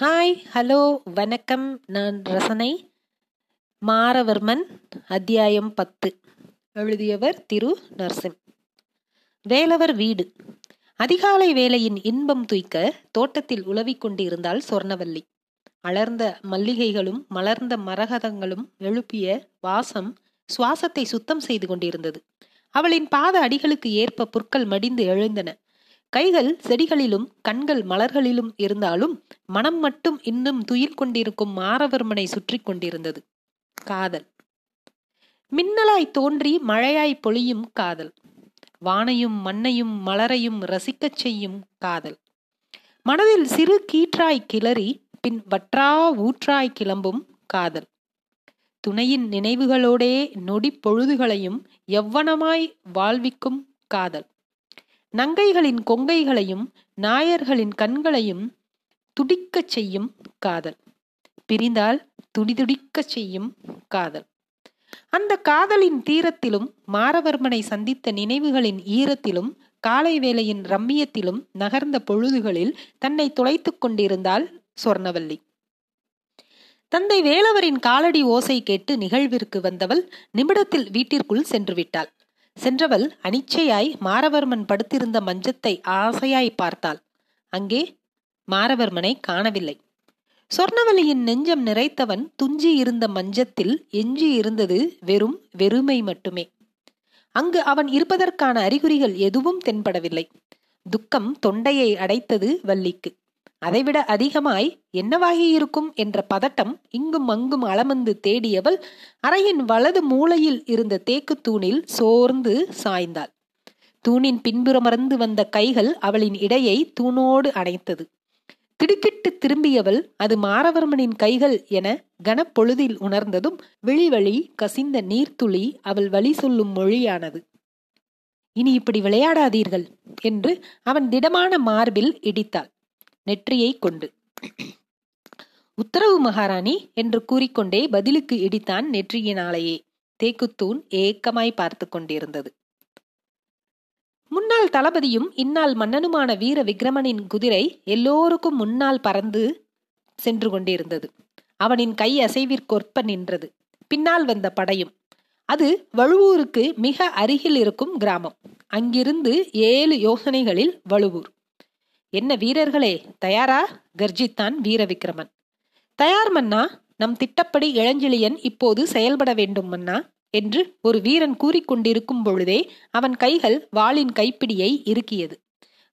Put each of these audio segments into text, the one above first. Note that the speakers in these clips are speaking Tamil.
ஹாய் ஹலோ வணக்கம். நான் ரசனை. மாரவர்மன் அத்தியாயம் பத்து. எழுதியவர் திரு நரசிம். வேலவர் வீடு. அதிகாலை வேலையின் இன்பம் துய்க்க தோட்டத்தில் உலவிக் கொண்டிருந்தாள் சொர்ணவல்லி. அலர்ந்த மல்லிகைகளும் மலர்ந்த மரகதங்களும் எழுப்பிய வாசம் சுவாசத்தை சுத்தம் செய்து கொண்டிருந்தது. அவளின் பாத அடிகளுக்கு ஏற்ப புற்கள் மடிந்து எழுந்தன. கைகள் செடிகளிலும் கண்கள் மலர்களிலும் இருந்தாலும் மனம் மட்டும் இன்னும் துயில் கொண்டிருக்கும் மாரவர்மனை சுற்றி கொண்டிருந்தது. காதல். மின்னலாய் தோன்றி மழையாய் பொழியும் காதல். வானையும் மண்ணையும் மலரையும் ரசிக்கச் செய்யும் காதல். மனதில் சிறு கீற்றாய் கிளறி பின் வற்றா ஊற்றாய் கிளம்பும் காதல். துணையின் நினைவுகளோடே நொடி பொழுதுகளையும் எவ்வனமாய் வாழ்விக்கும் காதல். நங்கைகளின் கொங்கைகளையும் நாயர்களின் கண்களையும் துடிக்கச் செய்யும் காதல். பிரிந்தால் துடிதுடிக்கச் செய்யும் காதல். அந்த காதலின் தீரத்திலும் மாரவர்மனை சந்தித்த நினைவுகளின் ஈரத்திலும் காலை வேளையின் ரம்மியத்திலும் நகர்ந்த பொழுதுகளில் தன்னை துளைத்துக் கொண்டிருந்தாள் சொர்ணவல்லி. தந்தை வேலவரின் காலடி ஓசை கேட்டு நிகழ்விற்கு வந்தவள் நிமிடத்தில் வீட்டிற்குள் சென்று விட்டாள். சென்றவள் அனிச்சையாய் மாரவர்மன் படுத்திருந்த மஞ்சத்தை ஆசையாய் பார்த்தாள். அங்கே மாரவர்மனை காணவில்லை. சொர்ணவலியின் நெஞ்சம் நிறைத்தவன் துஞ்சி இருந்த மஞ்சத்தில் எஞ்சி இருந்தது வெறும் வெறுமை மட்டுமே. அங்கு அவன் இருப்பதற்கான அறிகுறிகள் எதுவும் தென்படவில்லை. துக்கம் தொண்டையை அடைத்தது வள்ளிக்கு. அதைவிட அதிகமாய் என்னவாகி இருக்கும் என்ற பதட்டம் இங்கும் அங்கும் அளமந்து தேடியவள் அறையின் வலது மூலையில் இருந்த தேக்கு தூணில் சோர்ந்து சாய்ந்தாள். தூணின் பின்புறமர்ந்து வந்த கைகள் அவளின் இடையை தூணோடு அணைத்தது. திடுக்கிட்டு திரும்பியவள் அது மாரவர்மனின் கைகள் என கனப்பொழுதில் உணர்ந்ததும் விழிவழி கசிந்த நீர்த்துளி அவள் வழி சொல்லும் மொழியானது. இனி இப்படி விளையாடாதீர்கள் என்று அவன் திடமான மார்பில் இடித்தாள். நெற்றியை கொண்டு. உத்தரவு மகாராணி என்று கூறிக்கொண்டே பதிலுக்கு இடித்தான் நெற்றியினாலேயே தேக்குத்தூண் ஏக்கமாய் பார்த்து கொண்டிருந்தது. முன்னாள் தளபதியும் இந்நாள் மன்னனுமான வீர விக்ரமனின் குதிரை எல்லோருக்கும் முன்னால் பறந்து சென்று கொண்டிருந்தது. அவனின் கை அசைவிற்கொற்ப நின்றது. பின்னால் வந்த படையும். அது வழுவூருக்கு மிக அருகில் இருக்கும் கிராமம். அங்கிருந்து ஏழு யோசனைகளில் வழுவூர். என்ன வீரர்களே தயாரா? கர்ஜித்தான் வீரவிக்ரமன் தயார் மன்னா நம் திட்டப்படி இளஞ்செழியன் இப்போது செயல்பட வேண்டும் மன்னா என்று ஒரு வீரன் கூறிக்கொண்டிருக்கும் பொழுதே அவன் கைகள் வாளின் கைப்பிடியை இறுக்கியது.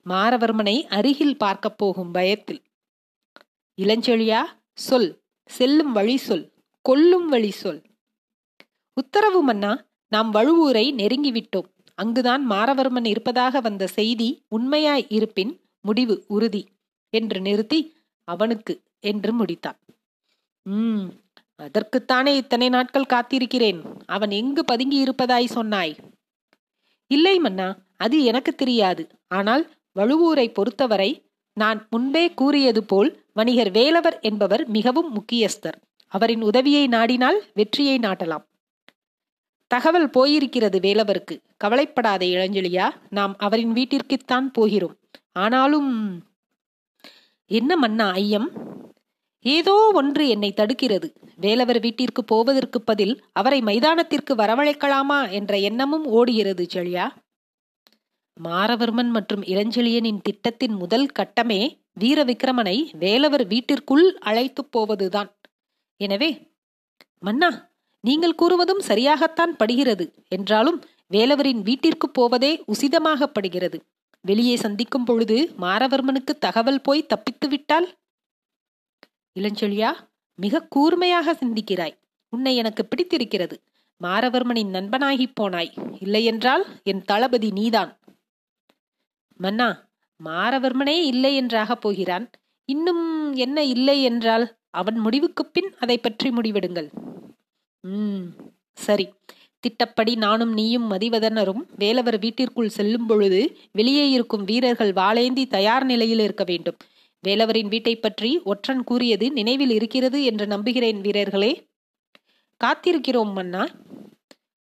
மாரவர்மனை அருகில் பார்க்கப் போகும் பயத்தில். இளஞ்செழியா சொல் செல்லும் வழி சொல் கொல்லும் வழி சொல். உத்தரவு மன்னா நாம் வழுவூரை நெருங்கிவிட்டோம். அங்குதான் மாரவர்மன் இருப்பதாக வந்த செய்தி உண்மையாய் இருப்பின் முடிவு உறுதி என்று நிறுத்தி அவனுக்கு என்று முடித்தான். உம் அதற்குத்தானே இத்தனை நாட்கள் காத்திருக்கிறேன். அவன் எங்கு பதுங்கி இருப்பதாய் சொன்னாய்? இல்லை மன்னா அது எனக்கு தெரியாது. ஆனால் வழுவூரை பொறுத்தவரை நான் முன்பே கூறியது போல் வணிகர் வேலவர் என்பவர் மிகவும் முக்கியஸ்தர். அவரின் உதவியை நாடினால் வெற்றியை நாட்டலாம். தகவல் போயிருக்கிறது வேலவருக்கு. கவலைப்படாத இளஞ்செழியா நாம் அவரின் வீட்டிற்குத்தான் போகிறோம். ஆனாலும் என்ன மன்னா ஐயம்? ஏதோ ஒன்று என்னை தடுக்கிறது. வேலவர் வீட்டிற்கு போவதற்கு பதில் அவரை மைதானத்திற்கு வரவழைக்கலாமா என்ற எண்ணமும் ஓடுகிறது செழியா மாரவர்மன் மற்றும் இளஞ்செழியனின் திட்டத்தின் முதல் கட்டமே வீர விக்ரமனை வேலவர் வீட்டிற்குள் அழைத்து போவதுதான். எனவே மன்னா நீங்கள் கூறுவதும் சரியாகத்தான் படுகிறது. என்றாலும் வேலவரின் வீட்டிற்கு போவதே உசிதமாக படுகிறது. வெளியே சந்திக்கும் பொழுது மாரவர்மனுக்கு தகவல் போய் தப்பித்து விட்டால்? இளஞ்செழியா மிக கூர்மையாக சிந்திக்கிறாய். உன்னை எனக்கு பிடித்திருக்கிறது. மாரவர்மனின் நண்பனாகி போனாய். இல்லையென்றால் என் தளபதி நீதான். மன்னா மாரவர்மனே இல்லை என்றாக போகிறான். இன்னும் என்ன இல்லை என்றால் அவன் முடிவுக்கு பின் அதை பற்றி முடிவெடுங்கள். உம் சரி. திட்டப்படி நானும் நீயும் மதிவதனரும் வேலவர் வீட்டிற்குள் செல்லும் பொழுது வெளியே இருக்கும் வீரர்கள் வாளேந்தி தயார் நிலையில் இருக்க வேண்டும். வேலவரின் வீட்டை பற்றி ஒற்றன் கூறியது நினைவில் இருக்கிறது என்று நம்புகிறேன் வீரர்களே. காத்திருக்கிறோம் மன்னா?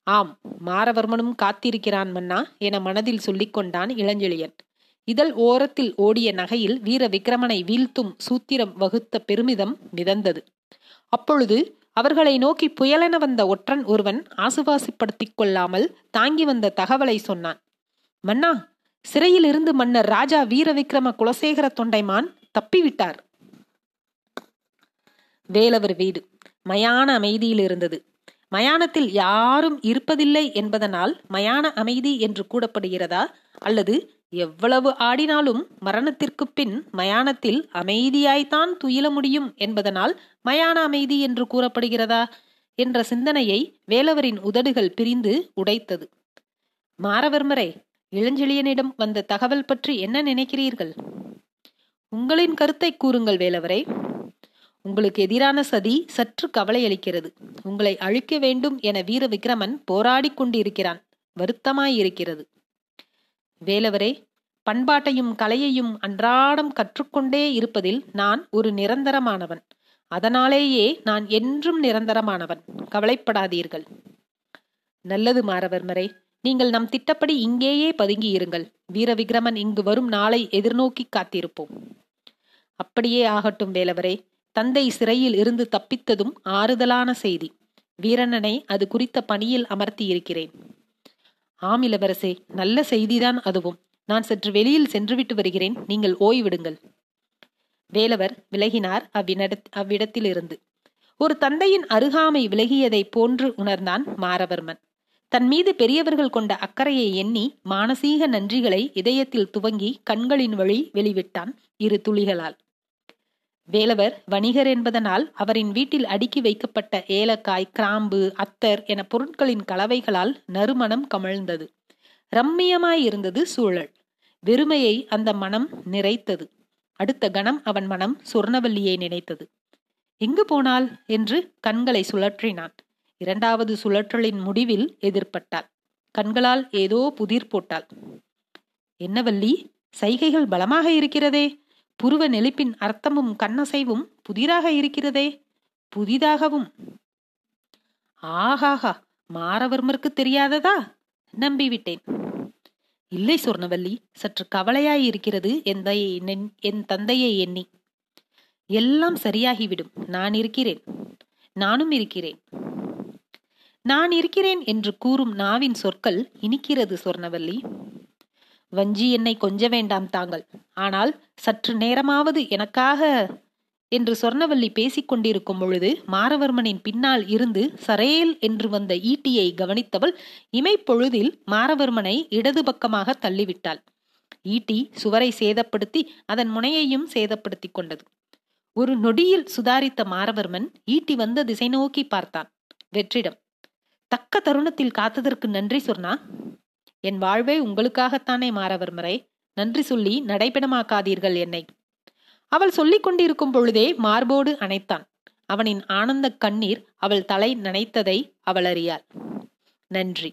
ஆம் மாரவர்மனும் காத்திருக்கிறான் மன்னா என மனதில் சொல்லிக் கொண்டான் இளஞ்செழியன். இதழ் ஓரத்தில் ஓடிய நகையில் வீர விக்ரமனை வீழ்த்தும் சூத்திரம் வகுத்த பெருமிதம் மிதந்தது. அப்பொழுது அவர்களை நோக்கி புயலென வந்த ஒற்றன் ஒருவன் ஆசுவாசிப்படுத்திக் கொள்ளாமல் தாங்கி வந்த தகவலை சொன்னான். மன்னா சிறையில் இருந்து மன்னர் ராஜா வீரவிக்ரம குலசேகர தொண்டைமான் தப்பிவிட்டார். வேலவர் வீடு மயான அமைதியில் இருந்தது. மயானத்தில் யாரும் இருப்பதில்லை என்பதனால் மயான அமைதி என்று கூடப்படுகிறதா அல்லது எவ்வளவு ஆடினாலும் மரணத்திற்கு பின் மயானத்தில் அமைதியாய்த்தான் துயில முடியும் என்பதனால் மயான அமைதி என்று கூறப்படுகிறதா என்ற சிந்தனையை வேலவரின் உதடுகள் பிரிந்து உடைத்தது. மாரவர்மரே இளஞ்செழியனிடம் வந்த தகவல் பற்றி என்ன நினைக்கிறீர்கள்? உங்களின் கருத்தை கூறுங்கள் வேலவரே. உங்களுக்கு எதிரான சதி சற்று கவலை அளிக்கிறது. உங்களை அழிக்க வேண்டும் என வீர விக்ரமன் போராடி கொண்டிருக்கிறான் வருத்தமாயிருக்கிறது வேலவரே பண்பாட்டையும் கலையையும் அன்றாடம் கற்றுக்கொண்டே இருப்பதில் நான் ஒரு நிரந்தரமானவன். அதனாலேயே நான் என்றும் நிரந்தரமானவன். கவலைப்படாதீர்கள். நல்லது மாறவர்மரே நீங்கள் நம் திட்டப்படி இங்கேயே பதுங்கி இருங்கள் வீர விக்ரமன் இங்கு வரும் நாளை எதிர்நோக்கி காத்திருப்போம். அப்படியே ஆகட்டும் வேலவரே தந்தை சிறையில் இருந்து தப்பித்ததும் ஆறுதலான செய்தி. வீரனனை அது குறித்த பணியில் அமர்த்தி இருக்கிறேன் ஆம் இளவரசே நல்ல செய்திதான் அதுவும். நான் சற்று வெளியில் சென்றுவிட்டு வருகிறேன். நீங்கள் ஓய்விடுங்கள். வேலவர் விலகினார் அவ்விட அவ்விடத்திலிருந்து. ஒரு தந்தையின் அருகாமை விலகியதை போன்று உணர்ந்தான் மாரவர்மன். தன் மீது பெரியவர்கள் கொண்ட அக்கறையை எண்ணி மானசீக நன்றிகளை இதயத்தில் துவங்கி கண்களின் வழி வெளிவிட்டான் இரு துளிகளால். வேலவர் வணிகர் என்பதனால் அவரின் வீட்டில் அடுக்கி வைக்கப்பட்ட ஏலக்காய் கிராம்பு அத்தர் என பொருட்களின் கலவைகளால் நறுமணம் கமழ்ந்தது. ரம்மியமாயிருந்தது சூழல். வெறுமையை அந்த மனம் நிறைத்தது. அடுத்த கணம் அவன் மனம் சொர்ணவல்லியை நினைத்தது. எங்கு போனாள் என்று கண்களை சுழற்றினான். இரண்டாவது சுழற்றலின் முடிவில் எதிர்பட்டாள். கண்களால் ஏதோ புதிர் போட்டாள். என்ன வள்ளி? சைகைகள் பலமாக இருக்கிறதே! புருவ நெளிப்பின் அர்த்தமும் கண்ணசைவும் புதிராக இருக்கிறதே புதிதாகவும். ஆஹாஹா மாரவர்மருக்கு தெரியாததா? நம்பிவிட்டேன். இல்லை சொர்ணவல்லி சற்று கவலையாய் இருக்கிறது என் தந்தையை எண்ணி. எல்லாம் சரியாகிவிடும் நான் இருக்கிறேன். நானும் இருக்கிறேன். நான் இருக்கிறேன் என்று கூறும் நாவின் சொற்கள் இனிக்கிறது சொர்ணவல்லி. வஞ்சி என்னை கொஞ்ச வேண்டாம் தாங்கள். ஆனால் சற்று நேரமாவது எனக்காக என்று சொர்ணவல்லி பேசிக் கொண்டிருக்கும் பொழுது மாரவர்மனின் பின்னால் இருந்து சரேல் என்று வந்த ஈட்டியை கவனித்தவள் இமைப்பொழுதில் மாரவர்மனை இடது பக்கமாக தள்ளிவிட்டாள். ஈட்டி சுவரை சேதப்படுத்தி அதன் முனையையும் சேதப்படுத்தி கொண்டது. ஒரு நொடியில் சுதாரித்த மாரவர்மன் ஈட்டி வந்த திசை நோக்கி பார்த்தான். வெற்றிடம். தக்க தருணத்தில் காத்ததற்கு நன்றி சொன்னா என் வாழ்வே உங்களுக்காகத்தானே மாறவர்மரை நன்றி சொல்லி நடைபெணமாக்காதீர்கள் என்னை. அவள் சொல்லிக் கொண்டிருக்கும் பொழுதே மார்போடு அணைத்தான். அவனின் ஆனந்த கண்ணீர் அவள் தலை நனைத்ததை அவள் அறியாள். நன்றி.